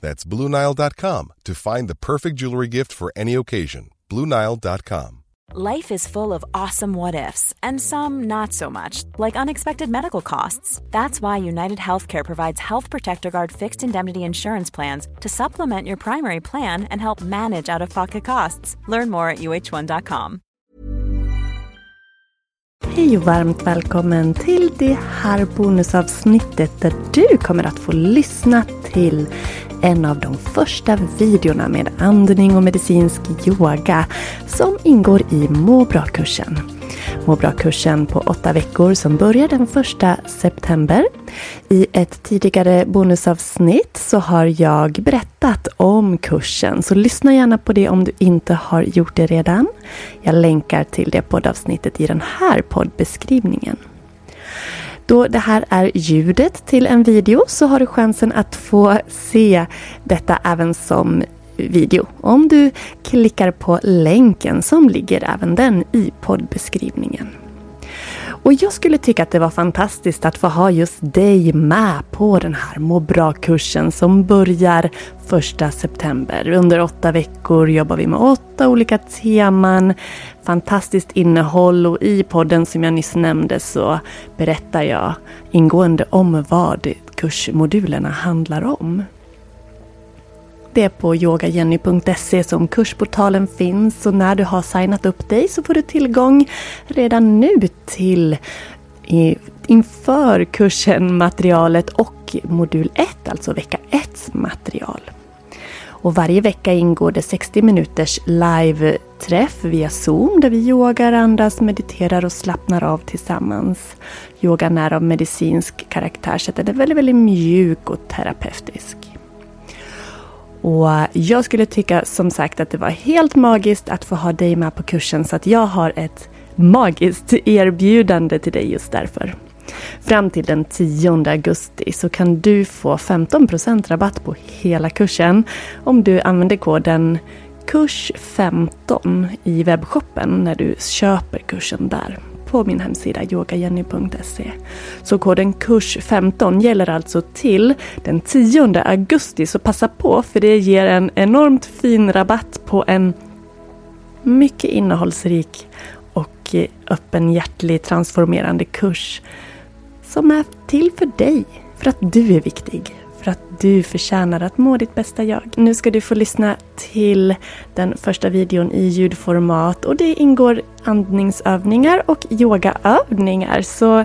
That's BlueNile.com to find the perfect jewelry gift for any occasion. BlueNile.com. Life is full of awesome what ifs, and some not so much, like unexpected medical costs. That's why United Healthcare provides Health Protector Guard fixed indemnity insurance plans to supplement your primary plan and help manage out of pocket costs. Learn more at uh1.com. Hej och varmt välkommen till det här bonusavsnittet där du kommer att få lyssna till en av de första videorna med andning och medicinsk yoga som ingår i Må bra-kursen. Må bra-kursen på åtta veckor som börjar den första september. I ett tidigare bonusavsnitt så har jag berättat om kursen så lyssna gärna på det om du inte har gjort det redan. Jag länkar till det poddavsnittet i den här poddbeskrivningen. Då det här är ljudet till en video så har du chansen att få se detta även som video. Om du klickar på länken som ligger även den i poddbeskrivningen. Och jag skulle tycka att det var fantastiskt att få ha just dig med på den här må bra-kursen som börjar 1 september. Under åtta veckor jobbar vi med åtta olika teman, fantastiskt innehåll och i podden som jag nyss nämnde så berättar jag ingående om vad kursmodulerna handlar om. Det är på yogajenny.se som kursportalen finns och när du har signat upp dig så får du tillgång redan nu till inför kursen materialet och modul 1, alltså vecka 1 material. Och varje vecka ingår det 60 minuters live-träff via Zoom där vi yogar, andas, mediterar och slappnar av tillsammans. Yogan är av medicinsk karaktär så den är väldigt, väldigt mjuk och terapeutisk. Och jag skulle tycka som sagt att det var helt magiskt att få ha dig med på kursen så att jag har ett magiskt erbjudande till dig just därför. Fram till den 10 augusti så kan du få 15% rabatt på hela kursen om du använder koden kurs15 i webbshoppen när du köper kursen där på min hemsida yogajenny.se. Så koden KURS15 gäller alltså till den 10 augusti, så passa på för det ger en enormt fin rabatt på en mycket innehållsrik och eh, öppenhjärtlig transformerande kurs som är till för dig, för att du är viktig för att du förtjänar att må ditt bästa jag. Nu ska du få lyssna till den första videon i ljudformat och det ingår andningsövningar och yogaövningar. Så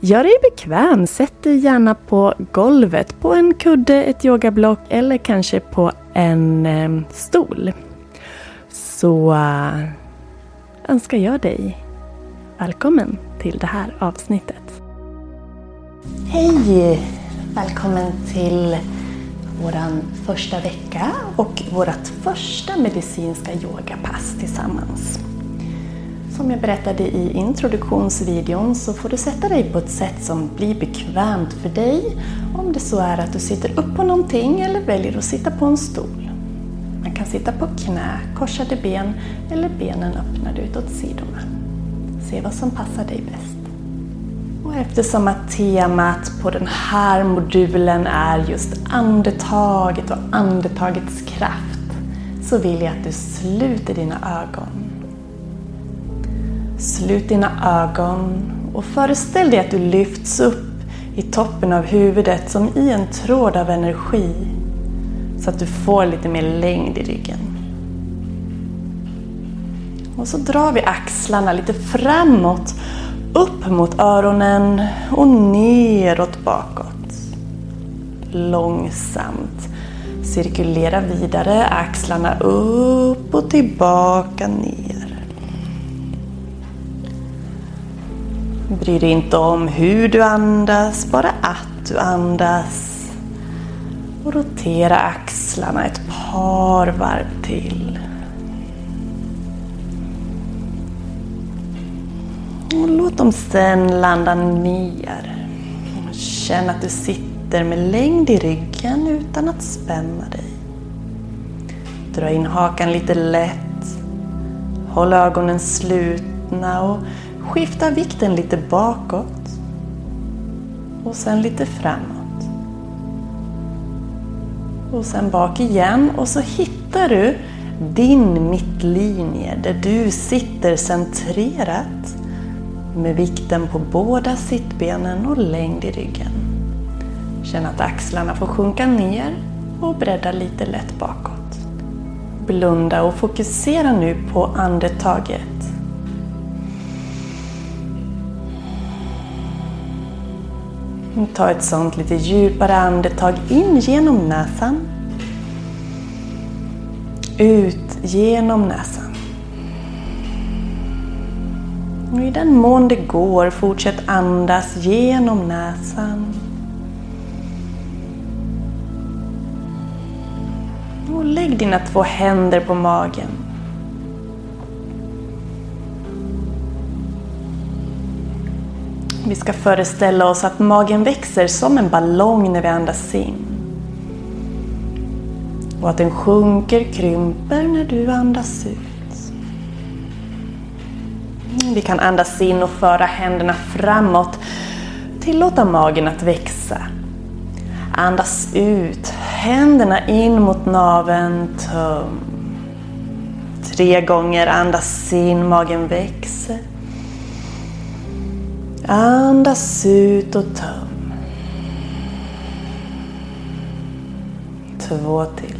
gör dig bekväm, sätt dig gärna på golvet, på en kudde, ett yogablock eller kanske på en eh, stol. Så eh, önskar jag dig välkommen till det här avsnittet. Hej! Välkommen till vår första vecka och vårt första medicinska yogapass tillsammans. Som jag berättade i introduktionsvideon så får du sätta dig på ett sätt som blir bekvämt för dig om det så är att du sitter upp på någonting eller väljer att sitta på en stol. Man kan sitta på knä, korsade ben eller benen öppnade utåt sidorna. Se vad som passar dig bäst. Och eftersom att temat på den här modulen är just andetaget och andetagets kraft så vill jag att du sluter dina ögon. Slut dina ögon och föreställ dig att du lyfts upp i toppen av huvudet som i en tråd av energi så att du får lite mer längd i ryggen. Och så drar vi axlarna lite framåt, upp mot öronen och neråt bakåt. Långsamt cirkulera vidare, axlarna upp och tillbaka ner. Bry dig inte om hur du andas, bara att du andas. Och rotera axlarna ett par varv till. Och låt dem sen landa ner. Känn att du sitter med längd i ryggen utan att spänna dig. Dra in hakan lite lätt. Håll ögonen slutna och skifta vikten lite bakåt. Och sen lite framåt. Och sen bak igen och så hittar du din mittlinje där du sitter centrerat med vikten på båda sittbenen och längd i ryggen. Känn att axlarna får sjunka ner och bredda lite lätt bakåt. Blunda och fokusera nu på andetaget. Ta ett sånt lite djupare andetag in genom näsan. Ut genom näsan. Och I den mån det går, fortsätt andas genom näsan. Och lägg dina två händer på magen. Vi ska föreställa oss att magen växer som en ballong när vi andas in. Och att den sjunker, krymper när du andas ut. Vi kan andas in och föra händerna framåt. Tillåta magen att växa. Andas ut. Händerna in mot naveln. Töm. Tre gånger andas in, magen växer. Andas ut och töm. Två till.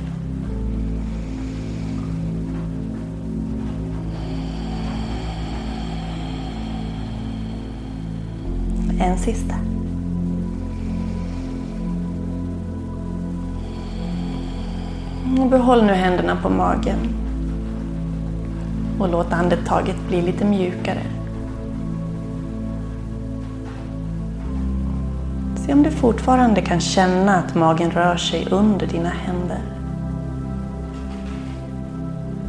En sista. Behåll nu händerna på magen. Och låt andetaget bli lite mjukare. Se om du fortfarande kan känna att magen rör sig under dina händer.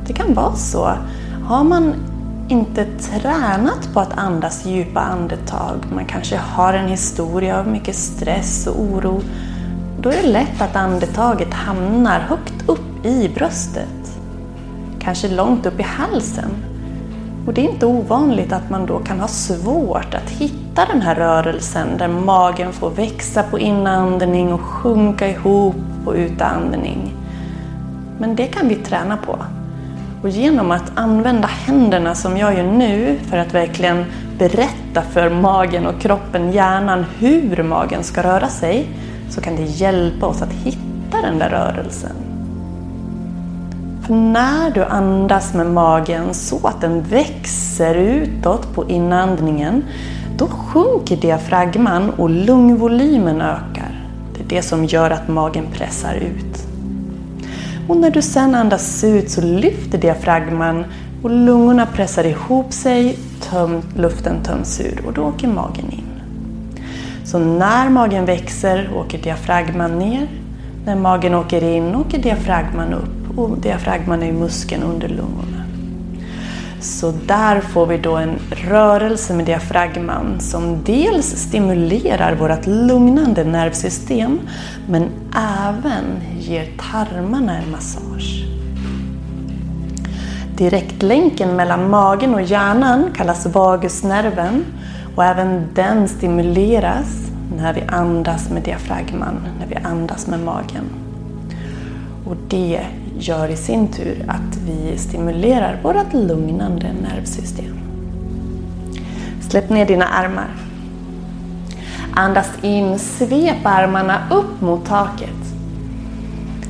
Det kan vara så. Har man inte tränat på att andas djupa andetag, man kanske har en historia av mycket stress och oro, då är det lätt att andetaget hamnar högt upp i bröstet. Kanske långt upp i halsen. Och det är inte ovanligt att man då kan ha svårt att hitta den här rörelsen där magen får växa på inandning och sjunka ihop på utandning. Men det kan vi träna på. Och genom att använda händerna som jag gör nu för att verkligen berätta för magen och kroppen, hjärnan, hur magen ska röra sig, så kan det hjälpa oss att hitta den där rörelsen. För när du andas med magen så att den växer utåt på inandningen, då sjunker diafragman och lungvolymen ökar. Det är det som gör att magen pressar ut. Och när du sen andas ut så lyfter diafragman och lungorna pressar ihop sig, töm, luften töms ur och då åker magen in. Så när magen växer åker diafragman ner. När magen åker in åker diafragman upp och diafragman är muskeln under lungorna. Så där får vi då en rörelse med diafragman som dels stimulerar vårt lugnande nervsystem men även ger tarmarna en massage. Direktlänken mellan magen och hjärnan kallas vagusnerven och även den stimuleras när vi andas med diafragman, när vi andas med magen. Och det gör i sin tur att vi stimulerar vårt lugnande nervsystem. Släpp ner dina armar. Andas in, svep armarna upp mot taket.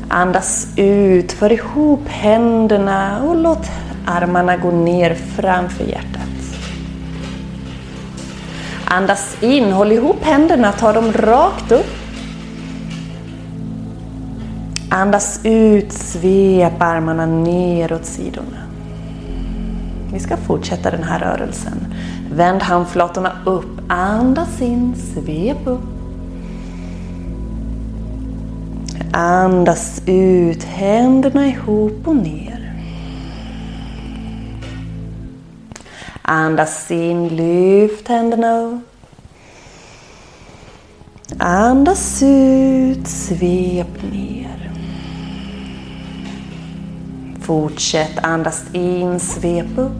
Andas ut, för ihop händerna och låt Armarna gå ner framför hjärtat. Andas in, håll ihop händerna, ta dem rakt upp. Andas ut, svep armarna ner åt sidorna. Vi ska fortsätta den här rörelsen. Vänd handflatorna upp, andas in, svep upp. Andas ut, händerna ihop och ner. Andas in, lyft händerna upp. Andas ut, svep ner. Fortsätt andas in, svep upp.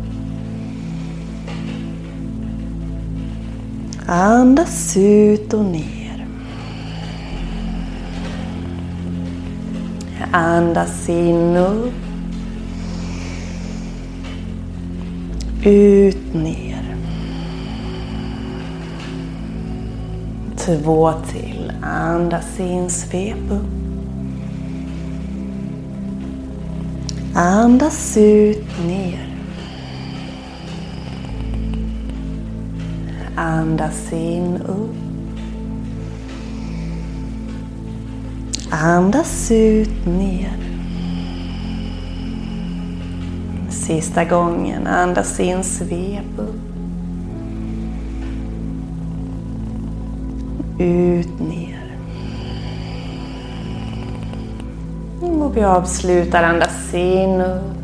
Andas ut och ner. Andas in upp. Ut, ner. Två till. Andas in, svep upp. Andas ut, ner. Andas in, upp. Andas ut, ner. Sista gången, andas in, svep upp. Ut, ner. Och vi avslutar, andas in, upp.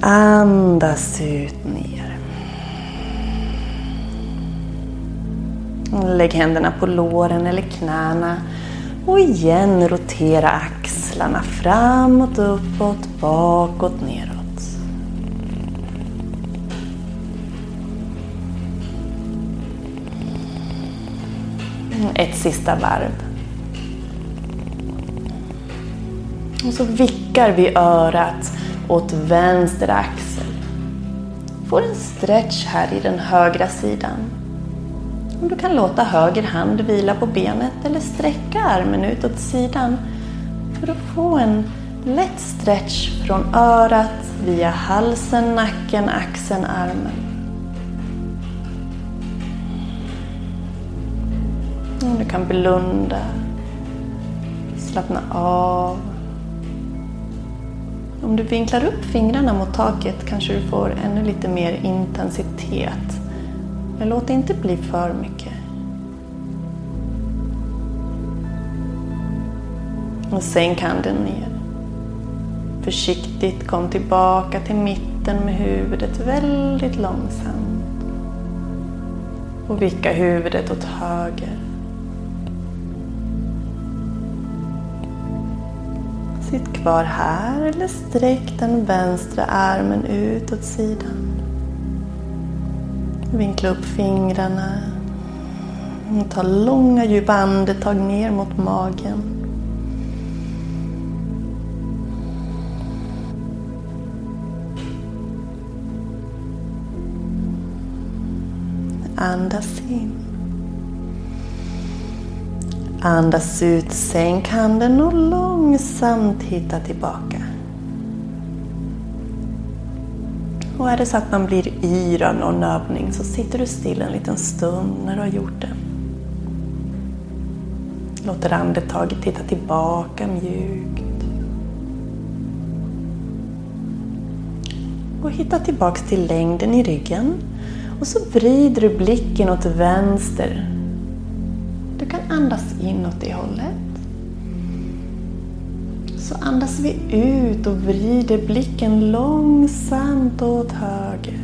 Andas ut, ner. Lägg händerna på låren eller knäna och igen rotera axlarna framåt, uppåt, bakåt, neråt. Ett sista varv. Och så vickar vi örat åt vänster axel. Får en stretch här i den högra sidan. Och du kan låta höger hand vila på benet eller sträcka armen ut åt sidan för att få en lätt stretch från örat via halsen, nacken, axeln, armen. Du kan blunda, slappna av. Om du vinklar upp fingrarna mot taket kanske du får ännu lite mer intensitet men låt det inte bli för mycket. Och sänk handen ner. Försiktigt kom tillbaka till mitten med huvudet väldigt långsamt. Och vicka huvudet åt höger. Sitt kvar här eller sträck den vänstra armen ut åt sidan. Vinkla upp fingrarna. Ta långa djupa andetag ner mot magen. Andas in. Andas ut, sänk handen och långsamt hitta tillbaka. Och är det så att man blir yr av någon övning så sitter du still en liten stund när du har gjort det. Låter andetaget titta tillbaka mjukt. Och hitta tillbaks till längden i ryggen. Och så vrider du blicken åt vänster. Du kan andas in åt det hållet. Så andas vi ut och vrider blicken långsamt åt höger.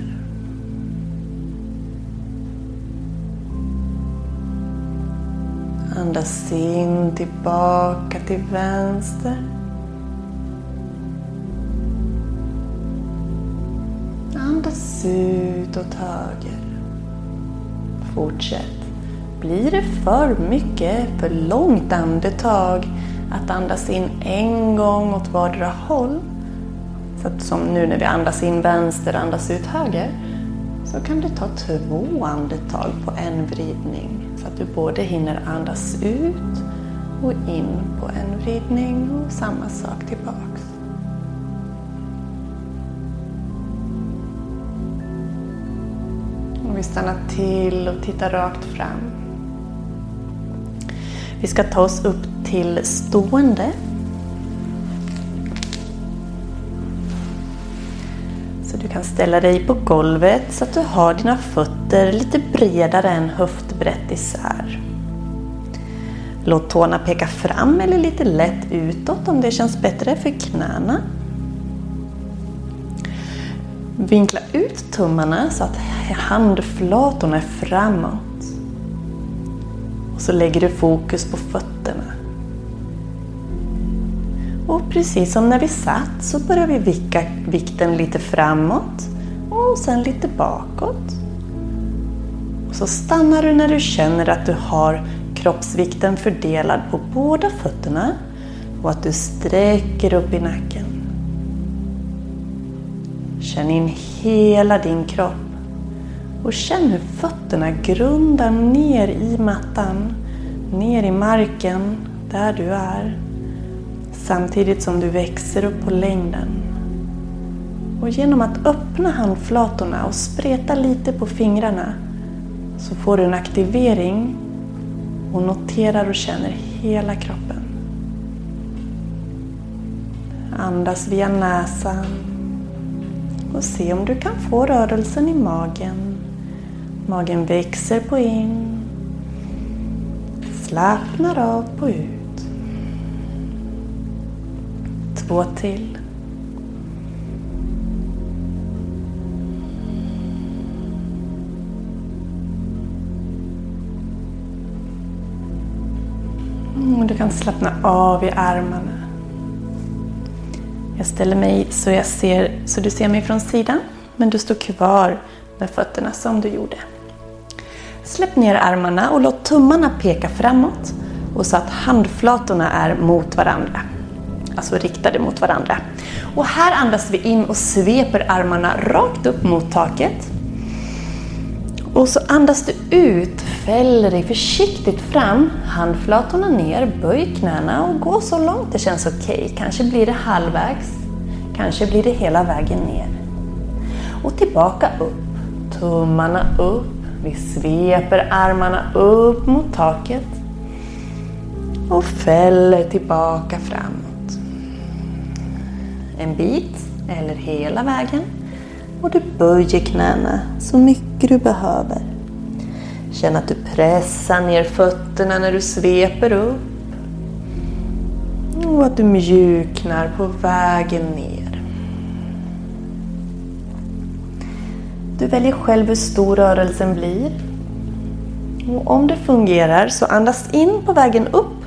Andas in tillbaka till vänster. Andas ut åt höger. Fortsätt. Blir det för mycket, för långt andetag, att andas in en gång åt vardera håll, så att som nu när vi andas in vänster, andas ut höger, så kan du ta två andetag på en vridning. Så att du både hinner andas ut och in på en vridning och samma sak tillbaks. Och vi stannar till och tittar rakt fram. Vi ska ta oss upp till stående. Så du kan ställa dig på golvet så att du har dina fötter lite bredare än höftbrett isär. Låt tårna peka fram eller lite lätt utåt om det känns bättre för knäna. Vinkla ut tummarna så att handflatorna är framåt. Så lägger du fokus på fötterna. Och precis som när vi satt så börjar vi vicka vikten lite framåt och sen lite bakåt. Och så stannar du när du känner att du har kroppsvikten fördelad på båda fötterna och att du sträcker upp i nacken. Känn in hela din kropp och känn hur fötterna grundar ner i mattan, ner i marken där du är. Samtidigt som du växer upp på längden. Och genom att öppna handflatorna och spreta lite på fingrarna så får du en aktivering och noterar och känner hela kroppen. Andas via näsan och se om du kan få rörelsen i magen. Magen växer på in, slappnar av på ut. Två till. Mm, du kan slappna av i armarna. Jag ställer mig så, jag ser, så du ser mig från sidan, men du står kvar med fötterna som du gjorde. Släpp ner armarna och låt tummarna peka framåt och så att handflatorna är mot varandra. Alltså riktade mot varandra. Och här andas vi in och sveper armarna rakt upp mot taket. Och så andas du ut, fäller dig försiktigt fram, handflatorna ner, böj knäna och gå så långt det känns okej. Okay. Kanske blir det halvvägs, kanske blir det hela vägen ner. Och tillbaka upp, tummarna upp, vi sveper armarna upp mot taket och fäller tillbaka framåt. En bit eller hela vägen och du böjer knäna så mycket du behöver. Känn att du pressar ner fötterna när du sveper upp. Och att du mjuknar på vägen ner. Du väljer själv hur stor rörelsen blir. Och om det fungerar så andas in på vägen upp,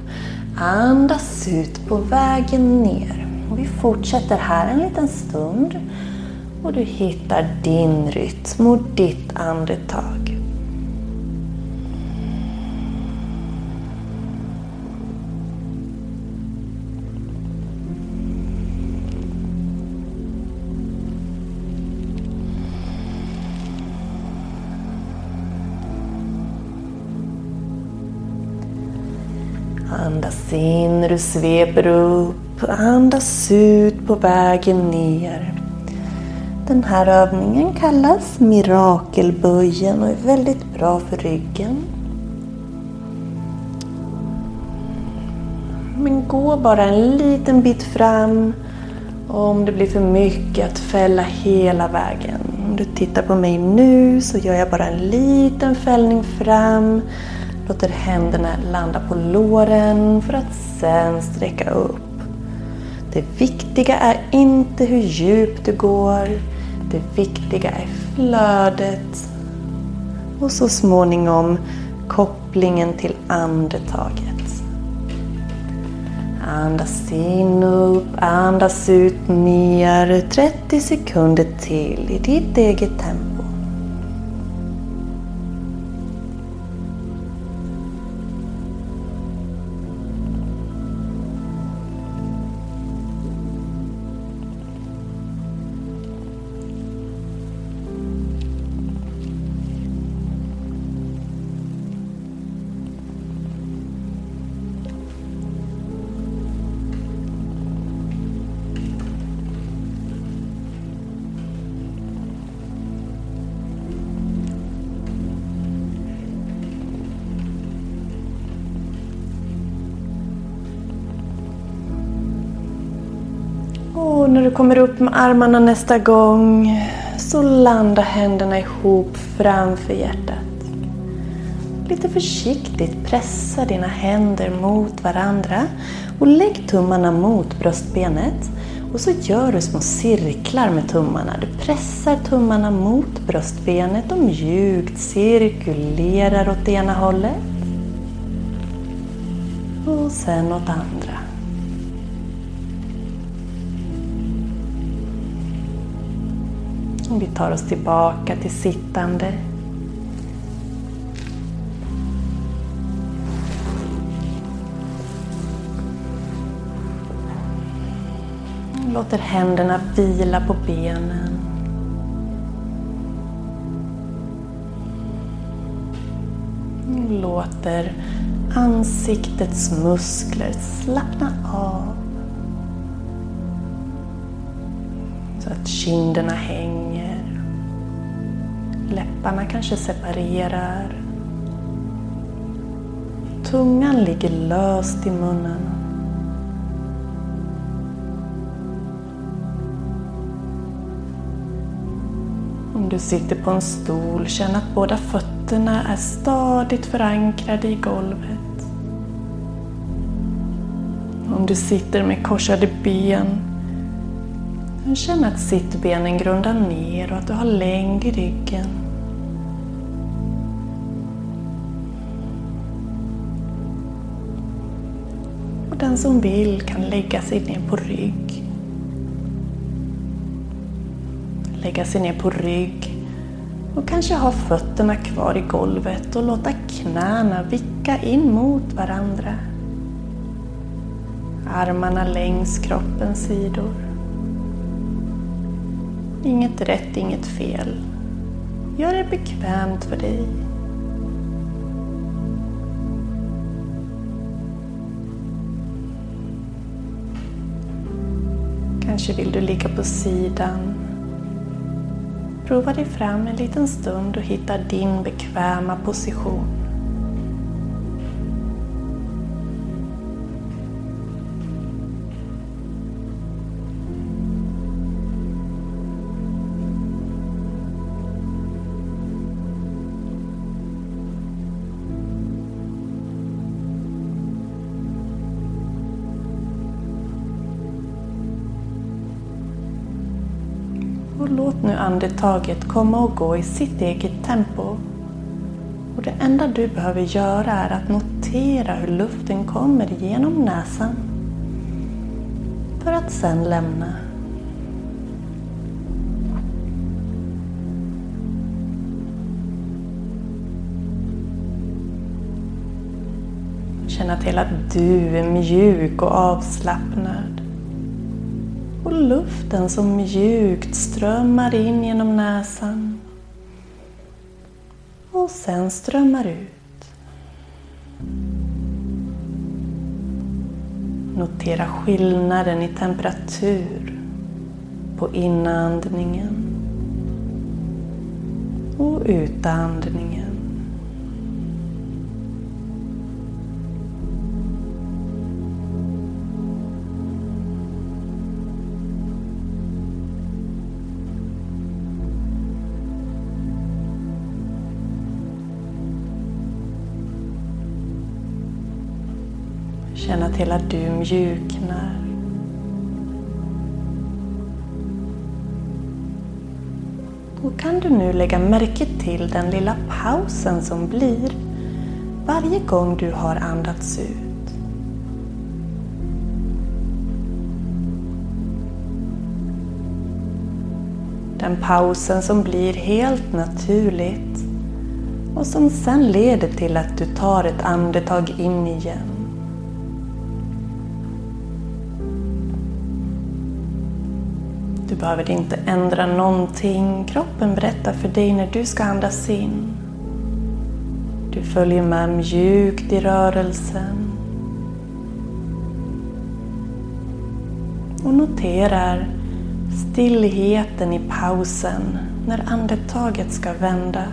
andas ut på vägen ner. Och vi fortsätter här en liten stund och du hittar din rytm och ditt andetag. Andas in när du sveper upp, andas ut på vägen ner. Den här övningen kallas mirakelböjen och är väldigt bra för ryggen. Men gå bara en liten bit fram om det blir för mycket att fälla hela vägen. Om du tittar på mig nu så gör jag bara en liten fällning fram. Låter händerna landa på låren för att sen sträcka upp. Det viktiga är inte hur djupt du går. Det viktiga är flödet och så småningom kopplingen till andetaget. Andas in upp, andas ut ner 30 sekunder till i ditt eget tempo. När du kommer upp med armarna nästa gång så landa händerna ihop framför hjärtat. Lite försiktigt pressa dina händer mot varandra och lägg tummarna mot bröstbenet. Och så gör du små cirklar med tummarna. Du pressar tummarna mot bröstbenet och mjukt cirkulerar åt det ena hållet. Och sen åt andra. Vi tar oss tillbaka till sittande. Låter händerna vila på benen. Låter ansiktets muskler slappna av. Så att kinderna hänger. Läpparna kanske separerar. Tungan ligger löst i munnen. Om du sitter på en stol, känn att båda fötterna är stadigt förankrade i golvet. Om du sitter med korsade ben, men känn att sittbenen grundar ner och att du har längd i ryggen. Och den som vill kan lägga sig ner på rygg. lägga sig ner på rygg och kanske ha fötterna kvar i golvet och låta knäna vicka in mot varandra. Armarna längs kroppens sidor. Inget rätt, inget fel. Gör det bekvämt för dig. Kanske vill du ligga på sidan Prova dig fram en liten stund och hitta din bekväma position. Och låt nu andetaget komma och gå i sitt eget tempo. Och det enda du behöver göra är att notera hur luften kommer genom näsan. För att sen lämna. Känna till att du är mjuk och avslappnad luften som mjukt strömmar in genom näsan och sen strömmar ut. Notera skillnaden i temperatur på inandningen och utandningen. Känn att hela du mjuknar. Och kan du nu lägga märke till den lilla pausen som blir varje gång du har andats ut. Den pausen som blir helt naturligt och som sen leder till att du tar ett andetag in igen. Du behöver inte ändra någonting. Kroppen berättar för dig när du ska andas in. Du följer med mjukt i rörelsen. Och noterar stillheten i pausen när andetaget ska vända.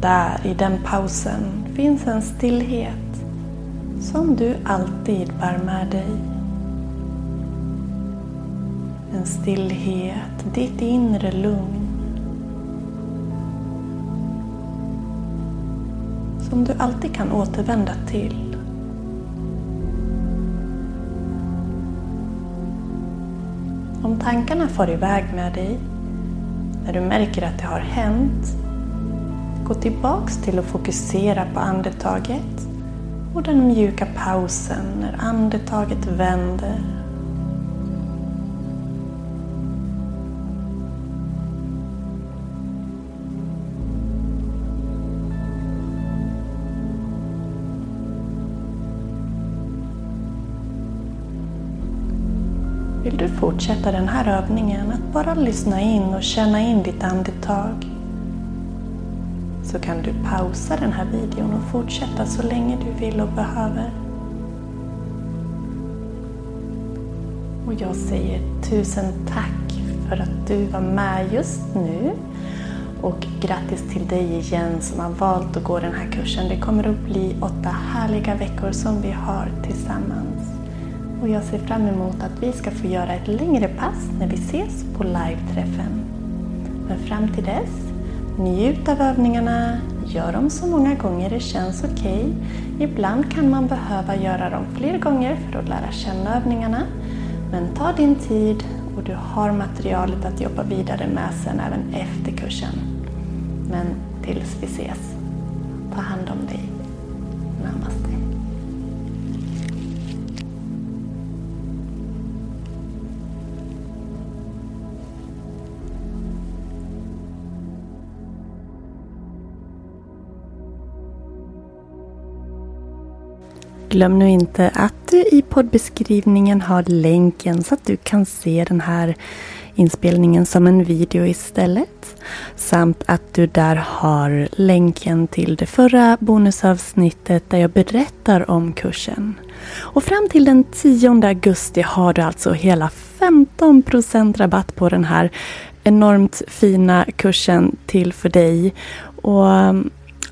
Där i den pausen finns en stillhet som du alltid bär med dig. En stillhet, ditt inre lugn. Som du alltid kan återvända till. Om tankarna far iväg med dig, när du märker att det har hänt, gå tillbaks till att fokusera på andetaget och den mjuka pausen när andetaget vänder. Vill du fortsätta den här övningen att bara lyssna in och känna in ditt andetag så kan du pausa den här videon och fortsätta så länge du vill och behöver. Och jag säger tusen tack för att du var med just nu. Och grattis till dig igen som har valt att gå den här kursen. Det kommer att bli åtta härliga veckor som vi har tillsammans. Och jag ser fram emot att vi ska få göra ett längre pass när vi ses på live-träffen. Men fram till dess, njut av övningarna, gör dem så många gånger det känns okej. Okay. Ibland kan man behöva göra dem fler gånger för att lära känna övningarna. Men ta din tid och du har materialet att jobba vidare med sen även efter kursen. Men tills vi ses, ta hand om dig. Namaste. Glöm nu inte att du i poddbeskrivningen har länken så att du kan se den här inspelningen som en video istället. Samt att du där har länken till det förra bonusavsnittet där jag berättar om kursen. Och fram till den 10 augusti har du alltså hela 15% rabatt på den här enormt fina kursen till för dig. Och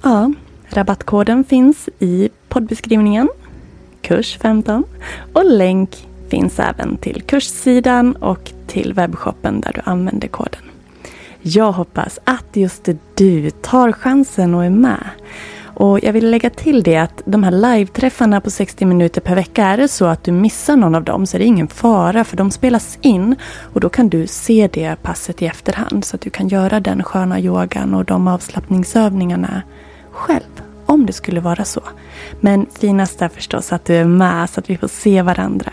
ja, rabattkoden finns i poddbeskrivningen kurs 15 och länk finns även till kurssidan och till webbshoppen där du använder koden. Jag hoppas att just du tar chansen och är med. Och jag vill lägga till det att de här live-träffarna på 60 minuter per vecka, är det så att du missar någon av dem så är det ingen fara för de spelas in och då kan du se det passet i efterhand så att du kan göra den sköna yogan och de avslappningsövningarna själv om det skulle vara så. Men finast är förstås att du är med så att vi får se varandra.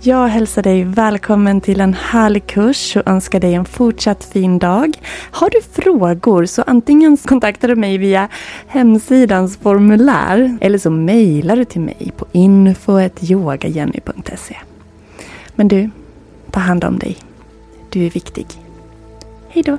Jag hälsar dig välkommen till en härlig kurs och önskar dig en fortsatt fin dag. Har du frågor så antingen kontaktar du mig via hemsidans formulär eller så mejlar du till mig på info.yogajenny.se. Men du, ta hand om dig. Du är viktig. Hejdå.